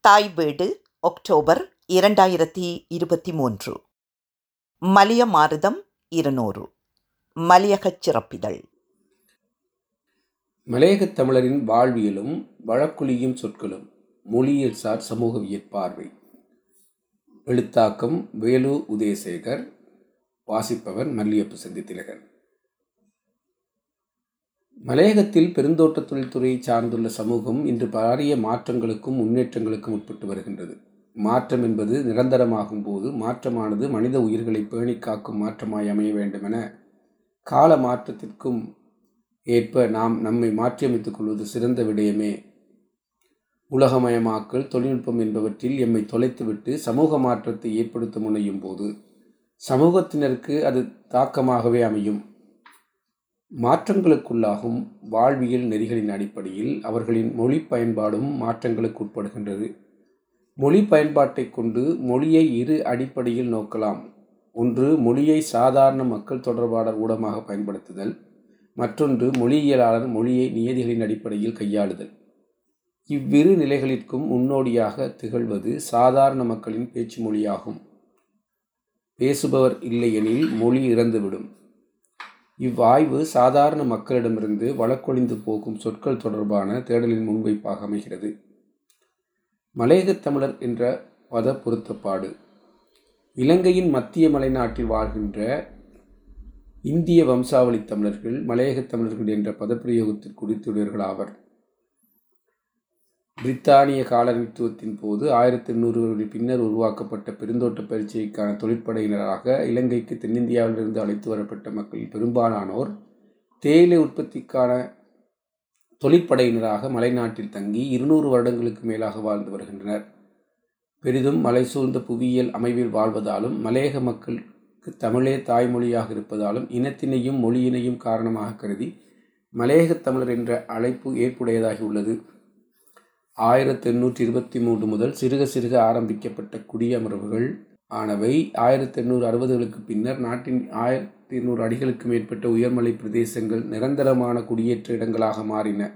தாய் வீடு ஒக்டோபர் இரண்டாயிரத்தி இருபத்தி மூன்று மலிய மாருதம் இருநூறு. மலையகச் சிறப்பிதழ். மலையகத் தமிழரின் வாழ்வியலும் வழக்குழியும் சொற்களும் மொழியியல்சார் சமூகவியற் பார்வை எழுத்தாக்கம் வேலு உதயசேகர் வாசிப்பவர் மல்லியப்பு சந்தி திலகன் மலையகத்தில் பெருந்தோட்ட தொழில்துறையை சார்ந்துள்ள சமூகம் இன்று பாரிய மாற்றங்களுக்கும் முன்னேற்றங்களுக்கும் உட்பட்டு வருகின்றது. மாற்றம் என்பது நிரந்தரமாகும் போது மாற்றமானது மனித உயிர்களை பேணி காக்கும் மாற்றமாய் அமைய வேண்டுமென கால மாற்றத்திற்கும் ஏற்ப நாம் நம்மை மாற்றியமைத்துக் கொள்வது சிறந்த விடயமே. உலகமயமாக்கல் தொழில்நுட்பம் என்பவற்றில் எம்மை தொலைத்துவிட்டு சமூக மாற்றத்தை ஏற்படுத்த முனையும் போது சமூகத்தினருக்கு அது தாக்கமாகவே அமையும். மாற்றங்களுக்குள்ளாகும் வாழ்வியல் நெறிகளின் அடிப்படையில் அவர்களின் மொழி பயன்பாடும் மாற்றங்களுக்கு உட்படுகின்றது மொழி பயன்பாட்டை கொண்டு மொழியை இரு அடிப்படையில் நோக்கலாம். ஒன்று மொழியை சாதாரண மக்கள் தொடர்பாளர் ஊடகமாக பயன்படுத்துதல் மற்றொன்று மொழியியலாளர் மொழியை நியதிகளின் அடிப்படையில் கையாளுதல். இவ்விரு நிலைகளிற்கும் முன்னோடியாக திகழ்வது சாதாரண மக்களின் பேச்சு மொழியாகும். பேசுபவர் இல்லையெனில் மொழி இறந்துவிடும். இவ்வாய்வு சாதாரண மக்களிடமிருந்து வழக்கொழிந்து போகும் சொற்கள் தொடர்பான தேடலின் முன்வைப்பாக அமைகிறது. மலையகத் தமிழர் என்ற பத பொருத்தப்பாடு. இலங்கையின் மத்திய மலைநாட்டில் வாழ்கின்ற இந்திய வம்சாவளி தமிழர்கள் மலையகத் தமிழர்கள் என்ற பதப்பிரயோகத்திற்கு குறித்துடையவர்கள் ஆவர் பிரித்தானிய காலனித்துவத்தின் போது ஆயிரத்தி எண்ணூறுகளின் பின்னர் உருவாக்கப்பட்ட பெருந்தோட்ட பயிற்சிக்கான தொழிற்படையினராக இலங்கைக்கு தென்னிந்தியாவிலிருந்து அழைத்து வரப்பட்ட மக்களில் பெரும்பாலானோர் தேயிலை உற்பத்திக்கான தொழிற்படையினராக மலைநாட்டில் தங்கி இருநூறு வருடங்களுக்கு மேலாக வாழ்ந்து வருகின்றனர். பெரிதும் மலை சூழ்ந்த புவியியல் அமைவில் வாழ்வதாலும் மலையக மக்களுக்கு தமிழே தாய்மொழியாக இருப்பதாலும் இனத்தினையும் மொழியினையும் காரணமாக கருதி மலையக தமிழர் என்ற அழைப்பு ஏற்புடையதாகி உள்ளது. ஆயிரத்தி எண்ணூற்றி இருபத்தி மூன்று முதல் சிறுக சிறுக ஆரம்பிக்கப்பட்ட குடியமர்வுகள் ஆனவை ஆயிரத்தி எண்ணூறு அறுபதுகளுக்கு பின்னர் நாட்டின் ஆயிரத்தி எண்ணூறு அடிகளுக்கு மேற்பட்ட உயர்மலை பிரதேசங்கள் நிரந்தரமான குடியேற்ற இடங்களாக மாறின.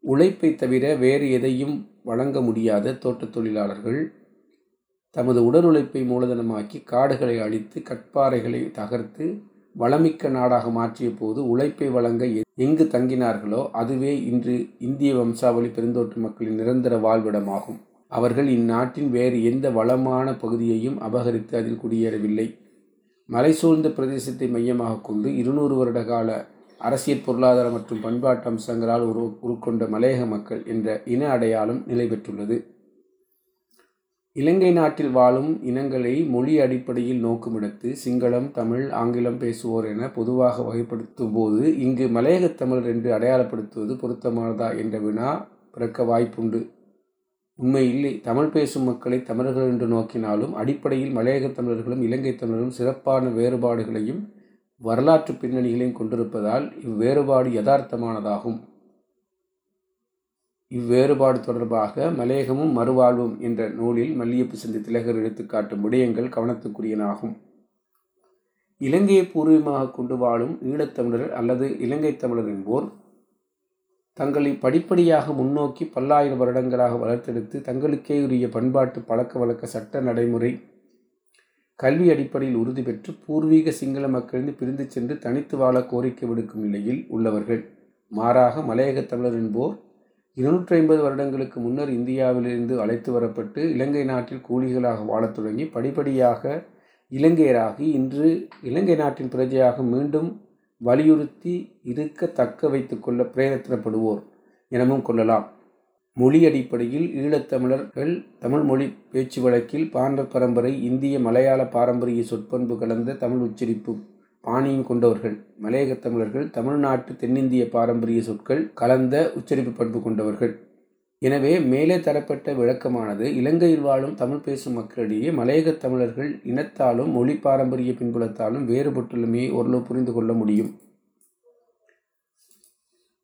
உழைப்பை தவிர வேறு எதையும் வழங்க முடியாத தோட்டத் தொழிலாளர்கள் தமது உடல் உழைப்பை மூலதனமாக்கி காடுகளை அழித்து கட்பாறைகளை தகர்த்து வளமிக்க நாடாக மாற்றிய போது உழைப்பை வழங்க எங்கு தங்கினார்களோ அதுவே இன்று இந்திய வம்சாவளி பெருந்தோட்டு மக்களின் நிரந்தர வாழ்விடமாகும். அவர்கள் இந்நாட்டின் வேறு எந்த வளமான பகுதியையும் அபகரித்து அதில் குடியேறவில்லை. மலை சூழ்ந்த பிரதேசத்தை மையமாக கொண்டு இருநூறு வருட கால அரசியல் பொருளாதார மற்றும் பண்பாட்டு அம்சங்களால் உரு உருக்கொண்ட மலையக மக்கள் என்ற இன அடையாளம் நிலை பெற்றுள்ளது இலங்கை நாட்டில் வாழும் இனங்களை மொழி அடிப்படையில் நோக்குமிடத்து சிங்களம் தமிழ் ஆங்கிலம் பேசுவோர் என பொதுவாக வகைப்படுத்தும் போது இங்கு மலையகத் தமிழர் என்று அடையாளப்படுத்துவது பொருத்தமானதா என்ற வினா பிறக்க வாய்ப்புண்டு. உண்மை இல்லை தமிழ் பேசும் மக்களை தமிழர்கள் என்று நோக்கினாலும் அடிப்படையில் மலையகத் தமிழர்களும் இலங்கை தமிழரும் சிறப்பான வேறுபாடுகளையும் வரலாற்று பின்னணிகளையும் கொண்டிருப்பதால் இவ்வேறுபாடு யதார்த்தமானதாகும். இவ்வேறுபாடு தொடர்பாக மலையகமும் மறுவாழ்வும் என்ற நூலில் மல்லியப்பு சந்தி திலகர் எடுத்துக்காட்டும் விடயங்கள் கவனத்துக்குரியனாகும். இலங்கையை பூர்வீகமாக கொண்டு வாழும் ஈழத்தமிழர் அல்லது இலங்கை தமிழர் என்போர் தங்களை படிப்படியாக முன்னோக்கி பல்லாயிரம் வருடங்களாக வளர்த்தெடுத்து தங்களுக்கே உரிய பண்பாட்டு பழக்க வழக்க சட்ட நடைமுறை கல்வி அடிப்படையில் உறுதி பெற்று பூர்வீக சிங்கள மக்களிருந்து பிரிந்து சென்று தனித்து வாழ கோரிக்கை விடுக்கும் நிலையில் உள்ளவர்கள். மாறாக மலையக தமிழர் என்போர் இருநூற்றி ஐம்பது வருடங்களுக்கு முன்னர் இந்தியாவிலிருந்து அழைத்து வரப்பட்டு இலங்கை நாட்டில் கூலிகளாக வாழத் தொடங்கி படிப்படியாக இலங்கையராகி இன்று இலங்கை நாட்டின் பிரஜையாக மீண்டும் வலியுறுத்தி இருக்க தக்க வைத்து கொள்ள பிரயத்தனப்படுவோர் எனவும் கொள்ளலாம். மொழி அடிப்படையில் ஈழத்தமிழர்கள் தமிழ் மொழி பேச்சு வழக்கில் பாண்ட பரம்பரை இந்திய மலையாள பாரம்பரிய சொற்பண்பு கலந்த தமிழ் உச்சரிப்பு பாணியும் கொண்டவர்கள் மலையக தமிழர்கள் தமிழ்நாட்டு தென்னிந்திய பாரம்பரிய சொற்கள் கலந்த உச்சரிப்பு பண்பு கொண்டவர்கள். எனவே மேலே தரப்பட்ட விளக்கமானது இலங்கையில் வாழும் தமிழ் பேசும் மக்களிடையே மலையக தமிழர்கள் இனத்தாலும் மொழி பாரம்பரிய பின்புலத்தாலும் வேறுபட்டுள்ளமையை ஓரளவு புரிந்து கொள்ள முடியும்.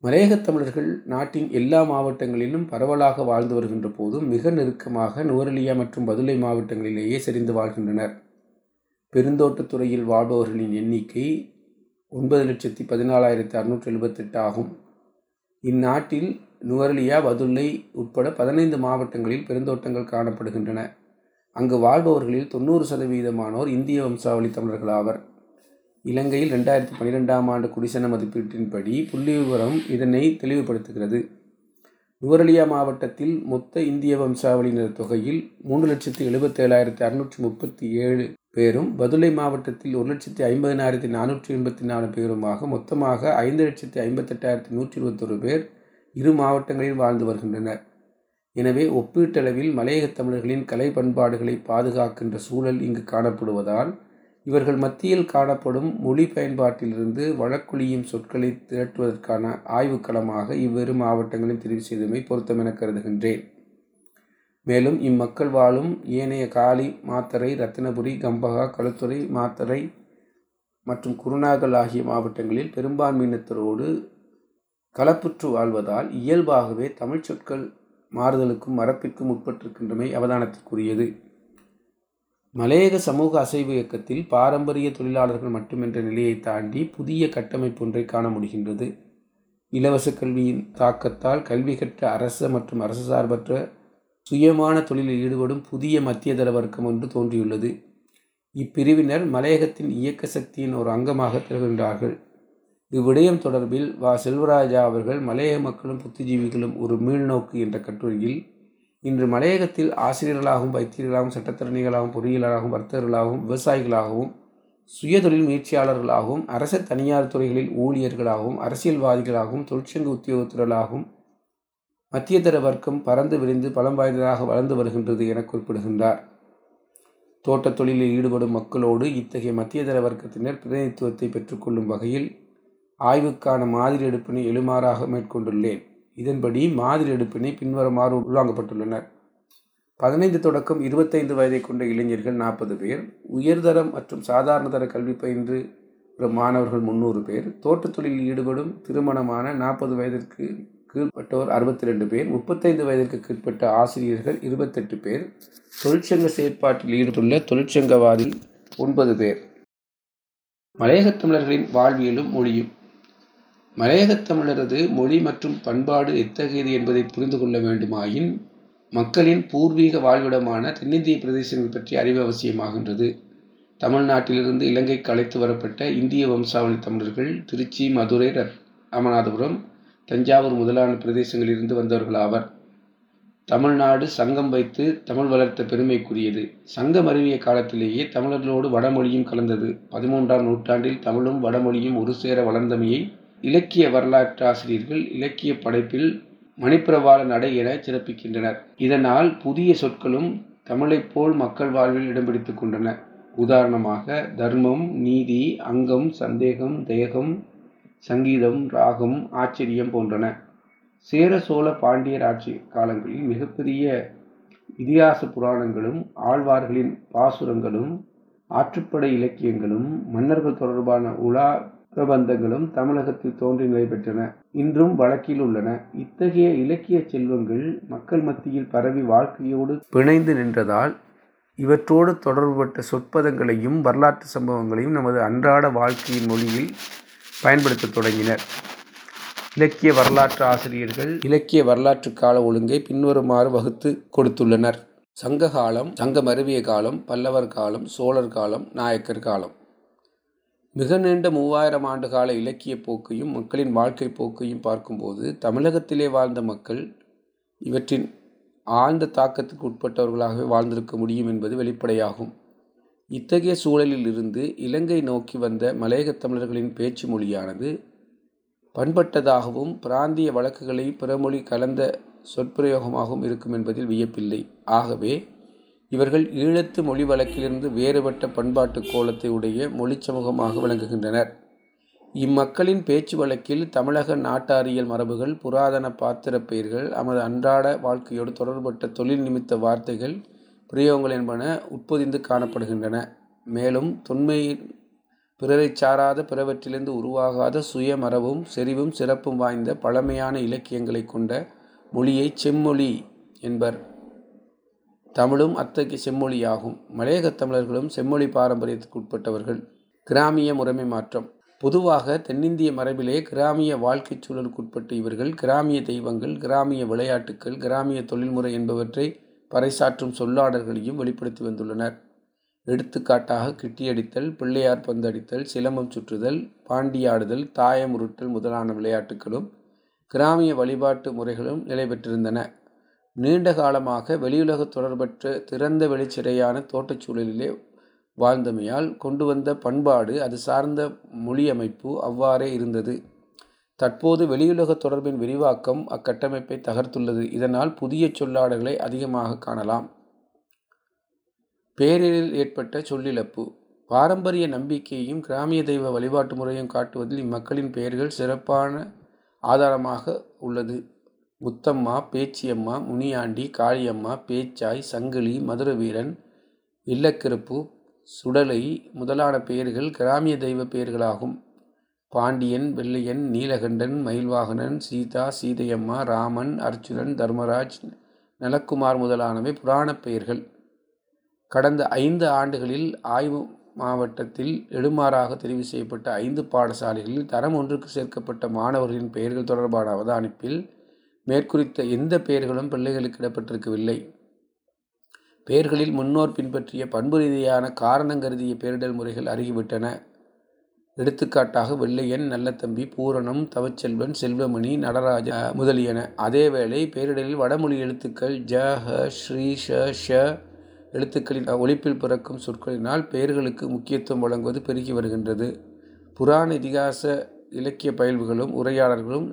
மலையகத் தமிழர்கள் நாட்டின் எல்லா மாவட்டங்களிலும் பரவலாக வாழ்ந்து வருகின்ற போதும் மிக நெருக்கமாக நுவரெலியா மற்றும் பதுளை மாவட்டங்களிலேயே செறிந்து வாழ்கின்றனர். பெருந்தோட்டத்துறையில் வாழ்பவர்களின் எண்ணிக்கை ஒன்பது லட்சத்தி பதினாலாயிரத்தி அறுநூற்றி எழுபத்தெட்டு ஆகும். இந்நாட்டில் நுவரலியா வதுல்லை உட்பட பதினைந்து மாவட்டங்களில் பெருந்தோட்டங்கள் காணப்படுகின்றன. அங்கு வாழ்பவர்களில் தொண்ணூறு சதவீதமானோர் இந்திய வம்சாவளி தமிழர்கள் ஆவர். இலங்கையில் ரெண்டாயிரத்தி பன்னிரெண்டாம் ஆண்டு குடிசன மதிப்பீட்டின்படி புள்ளி விவரம் இதனை தெளிவுபடுத்துகிறது. நுவரலியா மாவட்டத்தில் மொத்த இந்திய வம்சாவளியினர் தொகையில் மூன்று லட்சத்தி எழுபத்தேழாயிரத்தி அறுநூற்றி முப்பத்தி ஏழு பேரும் பதுளை மாவட்டத்தில் ஒரு லட்சத்தி ஐம்பதினாயிரத்தி நானூற்றி எண்பத்தி நாலு பேருமாக மொத்தமாக ஐந்து லட்சத்தி ஐம்பத்தெட்டாயிரத்தி நூற்றி இருபத்தொரு பேர் இரு மாவட்டங்களில் வாழ்ந்து வருகின்றனர். எனவே ஒப்பீட்டளவில் மலையக தமிழர்களின் கலை பண்பாடுகளை பாதுகாக்கின்ற சூழல் இங்கு காணப்படுவதால் இவர்கள் மத்தியில் காணப்படும் மொழி பயன்பாட்டிலிருந்து வழக்குழியும் சொற்களை திரட்டுவதற்கான ஆய்வுக்களமாக இவ்விரு மாவட்டங்களையும் தெரிவு செய்தமை பொருத்தமென கருதுகின்றேன். மேலும் இம்மக்கள் வாழும் ஏனைய காளி மாத்தரை ரத்தினபுரி கம்பகா களுத்துறை மாத்தரை மற்றும் குருநாகல் ஆகிய மாவட்டங்களில் பெரும்பான்மையினத்தரோடு கலப்புற்று வாழ்வதால் இயல்பாகவே தமிழ் சொற்கள் மாறுதலுக்கும் மரப்பிற்கும் உட்பட்டிருக்கின்றமை அவதானத்திற்குரியது. மலையக சமூக அசைவு இயக்கத்தில் பாரம்பரிய தொழிலாளர்கள் மட்டுமென்ற நிலையை தாண்டி புதிய கட்டமைப்பு ஒன்றை காண முடிகின்றது. இலவச கல்வியின் தாக்கத்தால் கல்வி கற்ற அரச மற்றும் அரசு சார்பற்ற சுயமான தொழிலில் ஈடுபடும் புதிய மத்தியதர வர்க்கம் ஒன்று தோன்றியுள்ளது. இப்பிரிவினர் மலையகத்தின் இயக்க சக்தியின் ஒரு அங்கமாக திகழ்கின்றார்கள். இவ்விடயம் தொடர்பில் வா. செல்வராஜா அவர்கள் மலையக மக்களும் புத்திஜீவிகளும் ஒரு மீள்நோக்கு என்ற கட்டுரையில் இன்று மலையகத்தில் ஆசிரியர்களாகவும் வைத்தியர்களாகவும் சட்டத்திறனிகளாகவும் பொறியியலாகவும் வர்த்தகர்களாகவும் விவசாயிகளாகவும் சுயதொழில் முயற்சியாளர்களாகவும் அரச தனியார் துறைகளில் ஊழியர்களாகவும் அரசியல்வாதிகளாகவும் தொழிற்சங்க உத்தியோகத்தர்களாகவும் மத்தியதர வர்க்கம் பறந்து விரிந்து பலம் வாய்ந்ததாக வளர்ந்து வருகின்றது என குறிப்பிடுகின்றார். தோட்டத் தொழிலில் ஈடுபடும் மக்களோடு இத்தகைய மத்தியதர வர்க்கத்தினர் பிரதிநிதித்துவத்தை பெற்றுக்கொள்ளும் வகையில் ஆய்வுக்கான மாதிரி எடுப்பினை எழுமாறாக மேற்கொண்டுள்ளேன். இதன்படி மாதிரி எடுப்பினை பின்வருமாறு உள்வாங்கப்பட்டுள்ளனர். பதினைந்து தொடக்கம் இருபத்தைந்து வயதை கொண்ட இளைஞர்கள் நாற்பது பேர் உயர்தரம் மற்றும் சாதாரண தர கல்வி பயின்று வரும் மாணவர்கள் முந்நூறு பேர் தோட்டத் தொழிலில் ஈடுபடும் திருமணமான நாற்பது வயதிற்கு கீழ்பட்டோர் அறுபத்தி ரெண்டு பேர் முப்பத்தைந்து வயதிற்கு கீழ்ப்பட்ட ஆசிரியர்கள் இருபத்தெட்டு பேர் தொழிற்சங்க செயற்பாட்டில் ஈடுபட்டுள்ள தொழிற்சங்கவாதி ஒன்பது பேர். மலையகத் தமிழர்களின் வாழ்வியலும் மொழியும். மலையகத் தமிழரது மொழி மற்றும் பண்பாடு எத்தகையது என்பதை புரிந்து கொள்ள வேண்டுமாயின் மக்களின் பூர்வீக வாழ்விடமான தென்னிந்திய பிரதேசங்கள் பற்றி அறிவு அவசியமாகின்றது. தமிழ்நாட்டிலிருந்து இலங்கைக்கு அழைத்து வரப்பட்ட இந்திய வம்சாவளி தமிழர்கள் திருச்சி மதுரை ராமநாதபுரம் தஞ்சாவூர் முதலான பிரதேசங்களிலிருந்து வந்தவர்கள் ஆவர். தமிழ்நாடு சங்கம் வைத்து தமிழ் வளர்த்த பெருமைக்குரியது. சங்கம் அறிவிய காலத்திலேயே தமிழர்களோடு வடமொழியும் கலந்தது. பதிமூன்றாம் நூற்றாண்டில் தமிழும் வடமொழியும் ஒரு சேர வளர்ந்தமையை இலக்கிய வரலாற்று ஆசிரியர்கள் இலக்கிய படைப்பில் மணிப்பிரவாள நடை என சிறப்பிக்கின்றனர். இதனால் புதிய சொற்களும் தமிழைப் போல் மக்கள் வாழ்வில் இடம் பிடித்துக் கொண்டன. உதாரணமாக தர்மம் நீதி அங்கம் சந்தேகம் தேகம் சங்கீதம் ராகம் ஆச்சரியம் போன்றன. சேர சோழ பாண்டியர் ஆட்சி காலங்களில் மிகப்பெரிய இதிகாச புராணங்களும் ஆழ்வார்களின் பாசுரங்களும் ஆற்றுப்படை இலக்கியங்களும் மன்னர்கள் தொடர்பான உலா பிரபந்தங்களும் தமிழகத்தில் தோன்றி நிலை பெற்றன. இன்றும் வழக்கில் உள்ளன. இத்தகைய இலக்கிய செல்வங்கள் மக்கள் மத்தியில் பரவி வாழ்க்கையோடு பிணைந்து நின்றதால் இவற்றோடு தொடர்புபட்ட சொற்பதங்களையும் வரலாற்று சம்பவங்களையும் நமது அன்றாட வாழ்க்கையின் மொழியில் பயன்படுத்த தொடங்கினர். இலக்கிய வரலாற்று ஆசிரியர்கள் இலக்கிய வரலாற்று கால ஒழுங்கை பின்வருமாறு வகுத்து கொடுத்துள்ளனர். சங்க காலம் சங்க மருவிய காலம் பல்லவர் காலம் சோழர் காலம் நாயக்கர் காலம். மிக நீண்ட மூவாயிரம் ஆண்டு கால இலக்கிய போக்கையும் மக்களின் வாழ்க்கை போக்கையும் பார்க்கும்போது தமிழகத்திலே வாழ்ந்த மக்கள் இவற்றின் ஆழ்ந்த தாக்கத்துக்கு உட்பட்டவர்களாகவே வாழ்ந்திருக்க முடியும் என்பது வெளிப்படையாகும். இத்தகைய சூழலில் இருந்து இலங்கை நோக்கி வந்த மலையகத் தமிழர்களின் பேச்சு மொழியானது பண்பட்டதாகவும் பிராந்திய வழக்குகளை பிறமொழி கலந்த சொற்பிரயோகமாகவும் இருக்கும் என்பதில் வியப்பில்லை. ஆகவே இவர்கள் ஈழத்து மொழி வழக்கிலிருந்து வேறுபட்ட பண்பாட்டு கோலத்தை உடைய மொழி சமூகமாக விளங்குகின்றனர். இம்மக்களின் பேச்சு வழக்கில் தமிழக நாட்டாரியல் மரபுகள் புராதன பாத்திர பெயர்கள் நமது அன்றாட வாழ்க்கையோடு தொடர்பட்ட தொழில் நிமித்த வார்த்தைகள் பிரயோகங்கள் என்பன உட்பொதிந்து காணப்படுகின்றன. மேலும் தொன்மையின் பிறரை சாராத பிறவற்றிலிருந்து உருவாகாத சுயமரபும் செறிவும் சிறப்பும் வாய்ந்த பழமையான இலக்கியங்களை கொண்ட மொழியை செம்மொழி என்பர். தமிழும் அத்தகைய செம்மொழியாகும். மலையகத் தமிழர்களும் செம்மொழி பாரம்பரியத்துக்கு உட்பட்டவர்கள். கிராமிய முறைமை மாற்றம். பொதுவாக தென்னிந்திய மரபிலே கிராமிய வாழ்க்கைச் சூழலுக்குட்பட்ட இவர்கள் கிராமிய தெய்வங்கள் கிராமிய விளையாட்டுக்கள் கிராமிய தொழில்முறை என்பவற்றை பறைசாற்றும் சொல்லாடல்களையும் வெளிப்படுத்தி வந்துள்ளனர். எடுத்துக்காட்டாக கிட்டியடித்தல் பிள்ளையார் பந்தடித்தல் சிலம்பம் சுற்றுதல் பாண்டியாடுதல் தாயம் உருட்டல் முதலான விளையாட்டுகளும் கிராமிய வழிபாட்டு முறைகளும் நிலை பெற்றிருந்தன நீண்ட காலமாக வெளியுலக தொடர்பற்ற திறந்த வெளிச்சிறையான தோட்டச் சூழலிலே வாழ்ந்தமையால் கொண்டு வந்த பண்பாடு அது சார்ந்த மொழி அமைப்பு அவ்வாறே இருந்தது. தற்போது வெளியுலக தொடர்பின் விரிவாக்கம் அக்கட்டமைப்பை தகர்த்துள்ளது. இதனால் புதிய சொல்லாடல்களை அதிகமாக காணலாம். பேரில் ஏற்பட்ட சொல்லிழப்பு. பாரம்பரிய நம்பிக்கையையும் கிராமிய தெய்வ வழிபாட்டு முறையும் காட்டுவதில் இம்மக்களின் பெயர்கள் சிறப்பான ஆதாரமாக உள்ளது. முத்தம்மா பேச்சியம்மா முனியாண்டி காளியம்மா பேச்சாய் சங்கிலி மதுரவீரன் இல்லக்கிருப்பு சுடலை முதலான பெயர்கள் கிராமிய தெய்வ பெயர்களாகும். பாண்டியன் வெள்ளையன் நீலகண்டன் மயில்வாகனன் சீதா சீதையம்மா ராமன் அர்ஜுனன் தர்மராஜ் நலக்குமார் முதலானவை புராணப் பெயர்கள். கடந்த ஐந்து ஆண்டுகளில் ஆய்வு மாவட்டத்தில் எடுமாறாக தெரிவு செய்யப்பட்ட ஐந்து பாடசாலைகளில் தரம் ஒன்றுக்கு சேர்க்கப்பட்ட மாணவர்களின் பெயர்கள் தொடர்பான அவதானிப்பில் மேற்குறித்த எந்த பெயர்களும் பிள்ளைகளுக்கு இடப்பட்டிருக்கவில்லை பெயர்களில் முன்னோர் பின்பற்றிய பண்பு ரீதியான காரணம் கருதிய பெயரிடல் முறைகள் அருகிவிட்டன. எடுத்துக்காட்டாக வெள்ளையன் நல்லத்தம்பி பூரணம் தவச்செல்வன் செல்வமணி நடராஜ முதலியன. அதேவேளை பேரிடலில் வடமொழி எழுத்துக்கள் ஜ ஹ ஸ்ரீ ஷ ஷ எழுத்துக்களின் ஒழிப்பில் பிறக்கும் சொற்களினால் பெயர்களுக்கு முக்கியத்துவம் வழங்குவது பெருகி வருகின்றது. புராண இதிகாச இலக்கிய பயில்வுகளும் உரையாடல்களும்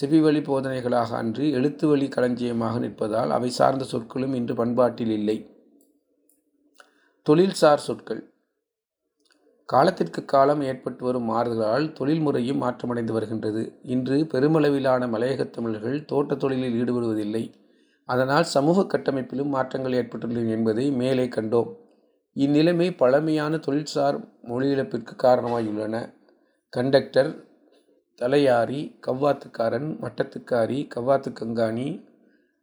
செவிவழி போதனைகளாக அன்றி எழுத்து வழி களஞ்சியமாக நிற்பதால் அவை சார்ந்த சொற்களும் இன்று பண்பாட்டில் இல்லை. தொழில்சார் சொற்கள். காலத்திற்கு காலம் ஏற்பட்டு வரும் மாறுதலால் தொழில் முறையும் மாற்றமடைந்து வருகின்றது. இன்று பெருமளவிலான மலையகத் தமிழர்கள் தோட்ட தொழிலில் ஈடுபடுவதில்லை. அதனால் சமூக கட்டமைப்பிலும் மாற்றங்கள் ஏற்பட்டுள்ளன என்பதை மேலே கண்டோம். இந்நிலைமை பழமையான தொழில்சார் மொழியிழப்பிற்கு காரணமாகியுள்ளன கண்டக்டர் தலையாரி கவ்வாத்துக்காரன் மட்டத்துக்காரி கவ்வாத்து கங்காணி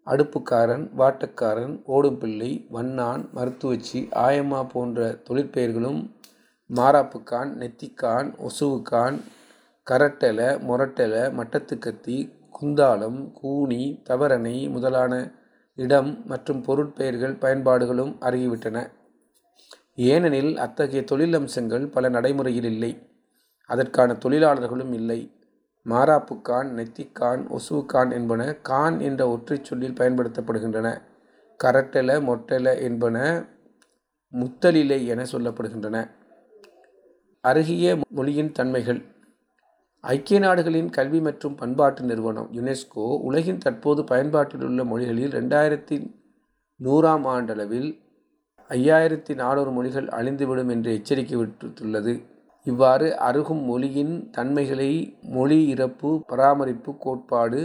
அடுப்புக்காரன் வாட்டக்காரன் ஓடும்பிள்ளை வண்ணான் மருத்துவச்சி ஆயம்மா போன்ற தொழிற்பெயர்களும் மாராப்புக்கான் நெத்திக்கான் ஒசுவுக்கான் கரட்டெல மொரட்டெல மட்டத்துக்கத்தி குந்தாலம் கூனி தவரணை முதலான இடம் மற்றும் பொருட்பெயர்கள் பயன்பாடுகளும் அருகிவிட்டன. ஏனெனில் அத்தகைய தொழில் அம்சங்கள் பல நடைமுறையில் இல்லை. அதற்கான தொழிலாளர்களும் இல்லை. மாராப்புக்கான் நெத்திக்கான் ஒசுவுக்கான் என்பன கான் என்ற ஒற்றைச் சொல்லில் பயன்படுத்தப்படுகின்றன. கரட்டெல மொட்டெல என்பன முத்தலிலை என சொல்லப்படுகின்றன. அருகிய மொழியின் தன்மைகள். ஐக்கிய நாடுகளின் கல்வி மற்றும் பண்பாட்டு நிறுவனம் யுனெஸ்கோ உலகின் தற்போது பயன்பாட்டில் உள்ள மொழிகளில் ரெண்டாயிரத்தி நூறாம் ஆண்டளவில் ஐயாயிரத்தி நானூறு மொழிகள் அழிந்துவிடும் என்று எச்சரிக்கை விட்டுள்ளது இவ்வாறு அருகும் மொழியின் தன்மைகளை மொழி இறப்பு பராமரிப்பு கோட்பாடு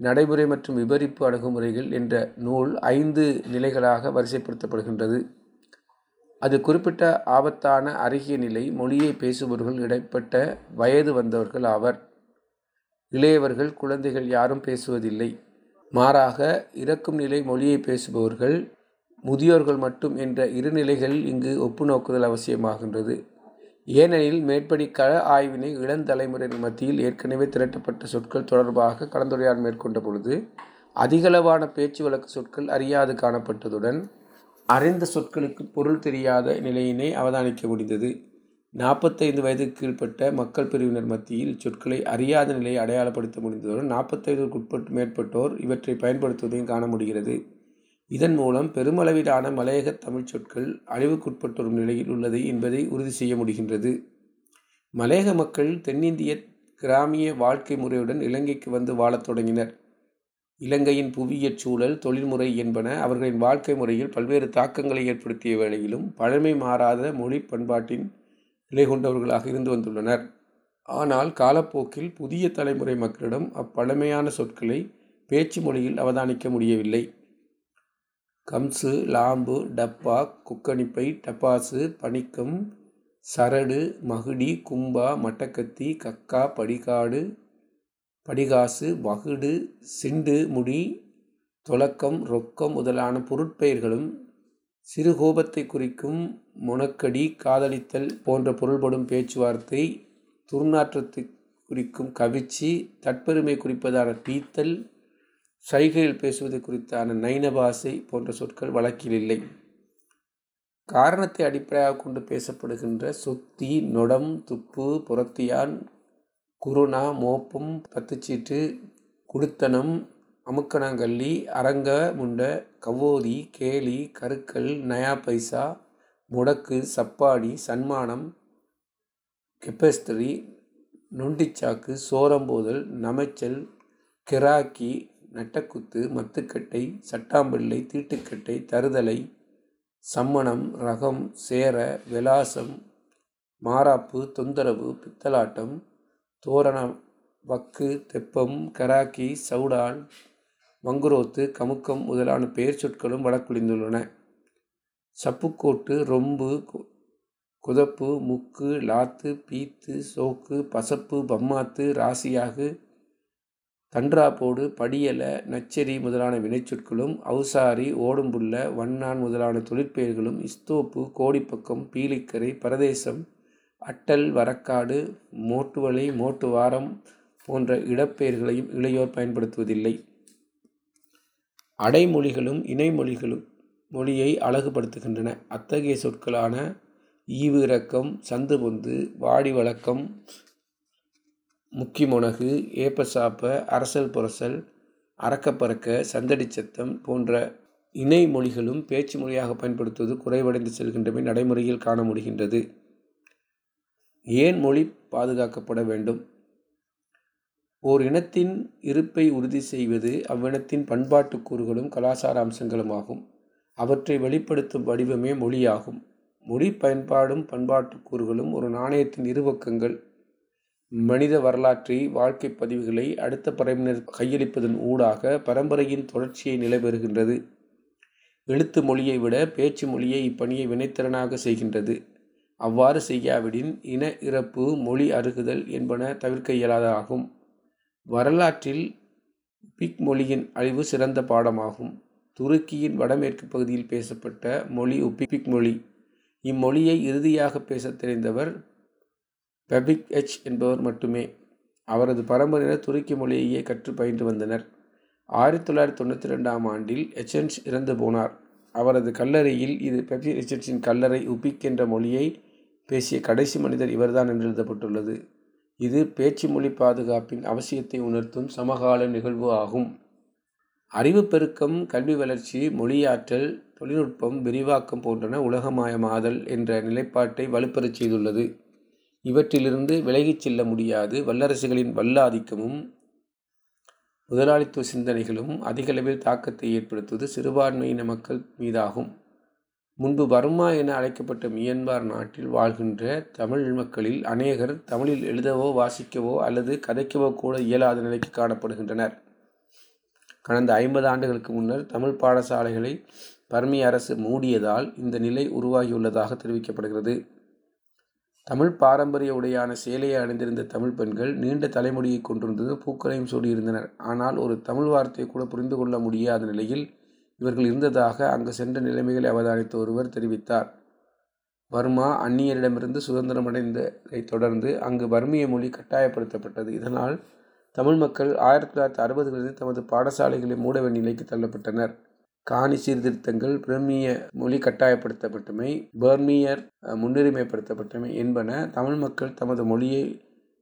நடைமுறை மற்றும் விபரிப்பு அணுகுமுறைகள் என்ற நூல் ஐந்து நிலைகளாக வரிசைப்படுத்தப்படுகின்றது. அது குறிப்பிட்ட ஆபத்தான அருகிய நிலை மொழியை பேசுபவர்கள் இடைப்பட்ட வயது வந்தவர்கள் ஆவர். இளையவர்கள் குழந்தைகள் யாரும் பேசுவதில்லை. மாறாக இறக்கும் நிலை மொழியை பேசுபவர்கள் முதியோர்கள் மட்டும் என்ற இரு நிலைகள் இங்கு ஒப்புநோக்குதல் அவசியமாகின்றது. ஏனெனில் மேற்படி கள ஆய்வினை இளந்தலைமுறையின் மத்தியில் ஏற்கனவே திரட்டப்பட்ட சொற்கள் தொடர்பாக கலந்துரையாடல் மேற்கொண்ட பொழுது அதிகளவான பேச்சு வழக்கு சொற்கள் அறியாது காணப்பட்டதுடன் அறிந்த சொற்களுக்கு பொருள் தெரியாத நிலையினை அவதானிக்க முடிந்தது. நாற்பத்தைந்து வயதுக்கு கீழ்ப்பட்ட மக்கள் பிரிவினர் மத்தியில் சொற்களை அறியாத நிலையை அடையாளப்படுத்த முடிந்ததுடன் நாற்பத்தைந்துக்குட்பட்டு மேற்பட்டோர் இவற்றை பயன்படுத்துவதையும் காண முடிகிறது. இதன் மூலம் பெருமளவிலான மலையக தமிழ் சொற்கள் அழிவுக்குட்பட்டு வரும் நிலையில் உள்ளது என்பதை உறுதி செய்ய முடிகின்றது. மலையக மக்கள் தென்னிந்திய கிராமிய வாழ்க்கை முறையுடன் இலங்கைக்கு வந்து வாழத் தொடங்கினர். இலங்கையின் புவியியற் சூழல் தொழில்முறை என்பன அவர்களின் வாழ்க்கை முறையில் பல்வேறு தாக்கங்களை ஏற்படுத்திய வேளையிலும் பழமை மாறாத மொழி பண்பாட்டின் நிலை கொண்டவர்களாக இருந்து வந்துள்ளனர். ஆனால் காலப்போக்கில் புதிய தலைமுறை மக்களிடம் அப்பழமையான சொற்களை பேச்சு மொழியில் அவதானிக்க முடியவில்லை. கம்சு லாம்பு டப்பா குக்கணிப்பை டப்பாசு பனிக்கம் சரடு மகுடி கும்பா மட்டக்கத்தி கக்கா படிகாடு படிகாசு வகுடு சிண்டு முடி தொலக்கம் ரொக்கம் முதலான பொருட்பெயர்களும் சிறுகோபத்தை குறிக்கும் முனக்கடி காதலித்தல் போன்ற பொருள்படும் பேச்சுவார்த்தை துர்நாற்றத்தை குறிக்கும் கவிச்சி தற்பெருமை குறிப்பதான பீத்தல் சைகையில் பேசுவது குறித்தான நைனபாசை போன்ற சொற்கள் வழக்கில் இல்லை. காரணத்தை அடிப்படையாக கொண்டு பேசப்படுகின்ற சொத்தி நொடம் துப்பு புறத்தியான் குருணா மோப்பம் பத்துச்சீட்டு குடுத்தனம் அமுக்கணங்கள்ளி அரங்க முண்ட கவோதி கேலி கருக்கல் நயா பைசா முடக்கு சப்பாடி சன்மானம் கெப்பஸ்திரி நொண்டிச்சாக்கு சோரம்போதல் நமைச்சல் கிராக்கி நட்டக்குத்து மத்துக்கட்டை சட்டாம்பிள்ளை தீட்டுக்கட்டை தருதலை சம்மணம் ரகம் சேர விலாசம் மாறாப்பு தொந்தரவு பித்தலாட்டம் தோரணம் வக்கு தெப்பம் கராக்கி சவுடான் மங்குரோத்து கமுக்கம் முதலான பெயர் சொற்களும் வழக்குழிந்துள்ளன சப்புக்கோட்டு ரொம்பு குதப்பு முக்கு லாத்து பீத்து சோக்கு பசப்பு பம்மாத்து ராசியாகு தன்றாப்போடு படியல நச்சரி முதலான வினைச்சொற்களும் அவுசாரி ஓடும்புள்ள வண்ணான் முதலான தொழிற்பெயர்களும் இஸ்தோப்பு கோடிப்பக்கம் பீலிக்கரை பரதேசம் அட்டல் வரக்காடு மோட்டுவலை மோட்டுவாரம் போன்ற இடப்பெயர்களையும் இளையோர் பயன்படுத்துவதில்லை. அடைமொழிகளும் இணைமொழிகளும் மொழியை அழகுபடுத்துகின்றன. அத்தகைய சொற்களான ஈவு இறக்கம் சந்து பொந்து வாடி வழக்கம் முக்கிமொனகு ஏப்பசாப்ப அரசல் புரசல் அறக்கப்பறக்க சந்தடி சத்தம் போன்ற இணை மொழிகளும் பேச்சு மொழியாக பயன்படுத்துவது குறைவடைந்து செல்கின்றமை நடைமுறையில் காண முடிகின்றது. ஏன் மொழி பாதுகாக்கப்பட வேண்டும்? ஓர் இனத்தின் இருப்பை உறுதி செய்வது அவ்வினத்தின் பண்பாட்டு கூறுகளும் கலாச்சார அம்சங்களும் ஆகும். அவற்றை வெளிப்படுத்தும் வடிவமே மொழியாகும். மொழி பயன்பாடும் பண்பாட்டு கூறுகளும் ஒரு நாணயத்தின் இருபக்கங்கள். மனித வரலாற்றை வாழ்க்கை பதிவுகளை அடுத்த பரம்பினர் கையளிப்பதன் ஊடாக பரம்பரையின் தொடர்ச்சியை நிலைபெறுகின்றது. எழுத்து மொழியை விட பேச்சு மொழியை இப்பணியை வினைத்திறனாக செய்கின்றது. அவ்வாறு செய்யாவிடின் இன இறப்பு மொழி அருகுதல் என்பன தவிர்க்க இயலாததாகும். வரலாற்றில் பிக் மொழியின் அழிவு சிறந்த பாடமாகும். துருக்கியின் வடமேற்கு பகுதியில் பேசப்பட்ட மொழி உப்பிக் மொழி. இம்மொழியை இறுதியாக பேசத் தெரிந்தவர் பெபிக் எச் என்பவர் மட்டுமே. அவரது பரம்பரையினர் துருக்கி மொழியையே கற்று பயின்று வந்தனர். ஆயிரத்தி தொள்ளாயிரத்தி தொண்ணூற்றி ரெண்டாம் ஆண்டில் எச்சன்ஸ் இறந்து போனார். அவரது கல்லறையில் இது பெபிக் எச்சன்ஸின் கல்லறை உபிக் என்ற மொழியை பேசிய கடைசி மனிதர் இவர்தான் என்று எழுதப்பட்டுள்ளது. இது பேச்சு மொழி பாதுகாப்பின் அவசியத்தை உணர்த்தும் சமகால நிகழ்வு ஆகும். அறிவு பெருக்கம் கல்வி வளர்ச்சி மொழியாற்றல் தொழில்நுட்பம் விரிவாக்கம் போன்றன உலகமயமாதல் என்ற நிலைப்பாட்டை வலுப்பெறச் செய்துள்ளது. இவற்றிலிருந்து விலகிச் செல்ல முடியாது. வல்லரசுகளின் வல்லாதிக்கமும் முதலாளித்துவ சிந்தனைகளும் அதிகளவில் தாக்கத்தை ஏற்படுத்துவது சிறுபான்மையின மக்கள் மீதாகும். முன்பு பர்மா என அழைக்கப்பட்ட மியன்மார் நாட்டில் வாழ்கின்ற தமிழ் மக்களில் அநேகர் தமிழில் எழுதவோ வாசிக்கவோ அல்லது கதைக்கவோ கூட இயலாத நிலைக்கு காணப்படுகின்றனர். கடந்த ஐம்பது ஆண்டுகளுக்கு முன்னர் தமிழ் பாடசாலைகளை பர்மிய அரசு மூடியதால் இந்த நிலை உருவாகியுள்ளதாக தெரிவிக்கப்படுகிறது. தமிழ் பாரம்பரிய உடையான சேலையை அணிந்திருந்த தமிழ் பெண்கள் நீண்ட தலைமுடியை கொண்டிருந்தது பூக்களையும் சூடியிருந்தனர். ஆனால் ஒரு தமிழ் வார்த்தையை கூட புரிந்து கொள்ள முடியாத நிலையில் இவர்கள் இருந்ததாக அங்கு சென்ற நிலைமைகளை அவதானித்த ஒருவர் தெரிவித்தார். பர்மா அந்நியரிடமிருந்து சுதந்திரமடைந்ததை தொடர்ந்து அங்கு பர்மிய மொழி கட்டாயப்படுத்தப்பட்டது. இதனால் தமிழ் மக்கள் ஆயிரத்தி தொள்ளாயிரத்தி அறுபதுகளில் தமது பாடசாலைகளை மூட வேண்டிய நிலைக்கு தள்ளப்பட்டனர். காணி சீர்திருத்தங்கள் பிரமிய மொழி கட்டாயப்படுத்தப்பட்டமை பர்மியர் முன்னுரிமைப்படுத்தப்பட்டமை என்பன தமிழ் மக்கள் தமது மொழியை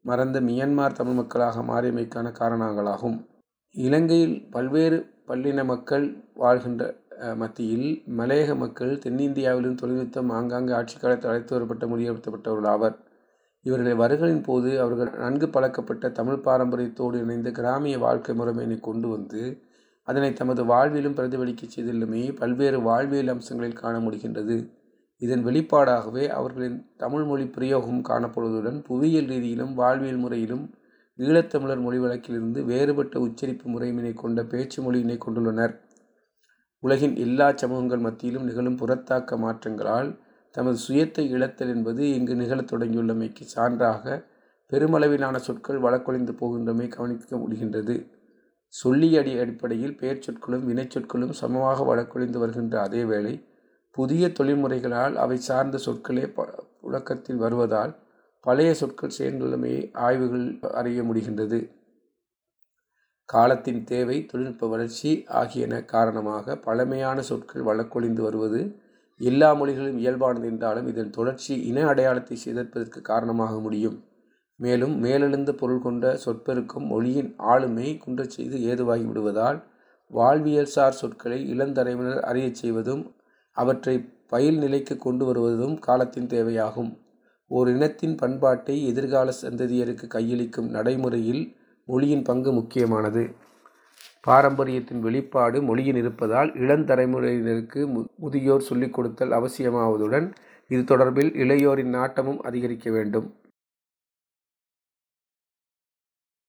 மறந்த மியன்மார் தமிழ் மக்களாக மாறியமைக்கான காரணங்களாகும். இலங்கையில் பல்வேறு பல்லின மக்கள் வாழ்கின்ற மத்தியில் மலையக மக்கள் தென்னிந்தியாவிலும் தொழில்நுட்பம் ஆங்காங்கே ஆட்சி காலத்தில் அழைத்து வரப்பட்ட மொழியப்படுத்தப்பட்டவர்கள் ஆவர். இவர்களின் வருகளின் போது அவர்கள் நன்கு பழக்கப்பட்ட தமிழ் பாரம்பரியத்தோடு இணைந்த கிராமிய வாழ்க்கை முறைமையினை கொண்டு வந்து அதனை தமது வாழ்விலும் பிரதிபலிக்க செய்துள்ளமை பல்வேறு வாழ்வியல் அம்சங்களில் காண முடிகின்றது. இதன் வெளிப்பாடாகவே அவர்களின் தமிழ் மொழி பிரயோகம் காணப்படுவதுடன் புவியியல் ரீதியிலும் வாழ்வியல் முறையிலும் ஈழத்தமிழர் மொழி வழக்கிலிருந்து வேறுபட்ட உச்சரிப்பு முறையினை கொண்ட பேச்சு மொழியினை கொண்டுள்ளனர். உலகின் எல்லா சமூகங்கள் மத்தியிலும் நிகழும் புறத்தாக்க மாற்றங்களால் தமது சுயத்தை இழத்தல் என்பது இங்கு நிகழத் தொடங்கியுள்ளமைக்கு சான்றாக பெருமளவிலான சொற்கள் வழக்கொழிந்து போகின்றமை கவனிக்க முடிகின்றது. சொல்லியடி அடிப்படையில் பெயர் சொற்களும் வினைச்சொற்களும் சமமாக வழக்கொழிந்து வருகின்ற அதே வேளை புதிய தொழில்முறைகளால் அவை சார்ந்த சொற்களே ப புழக்கத்தில் வருவதால் பழைய சொற்கள் செயல்நிலைமையை ஆய்வுகள் அறிய முடிகின்றது. காலத்தின் தேவை தொழில்நுட்ப வளர்ச்சி ஆகியன காரணமாக பழமையான சொற்கள் வழக்கொழிந்து வருவது எல்லா மொழிகளும் இயல்பானது என்றாலும் இதன் தொடர்ச்சி இன அடையாளத்தை சிதைப்பதற்கு காரணமாக முடியும். மேலும் மேலெழுந்த பொருள் கொண்ட சொற்பெருக்கும் மொழியின் ஆளுமை குன்றச் செய்து ஏதுவாகி விடுவதால் வாழ்வியல்சார் சொற்களை இளந்தலைமுறையினர் அறியச் செய்வதும் அவற்றை பயில் நிலைக்கு கொண்டு வருவதும் காலத்தின் தேவையாகும். ஓர் இனத்தின் பண்பாட்டை எதிர்கால சந்ததியருக்கு கையளிக்கும் நடைமுறையில் மொழியின் பங்கு முக்கியமானது. பாரம்பரியத்தின் வெளிப்பாடு மொழியில் இருப்பதால் இளந்தலைமுறையினருக்கு மு முதியோர் சொல்லிக் கொடுத்தல் அவசியமாவதுடன் இது தொடர்பில் இளையோரின் நாட்டமும் அதிகரிக்க வேண்டும்.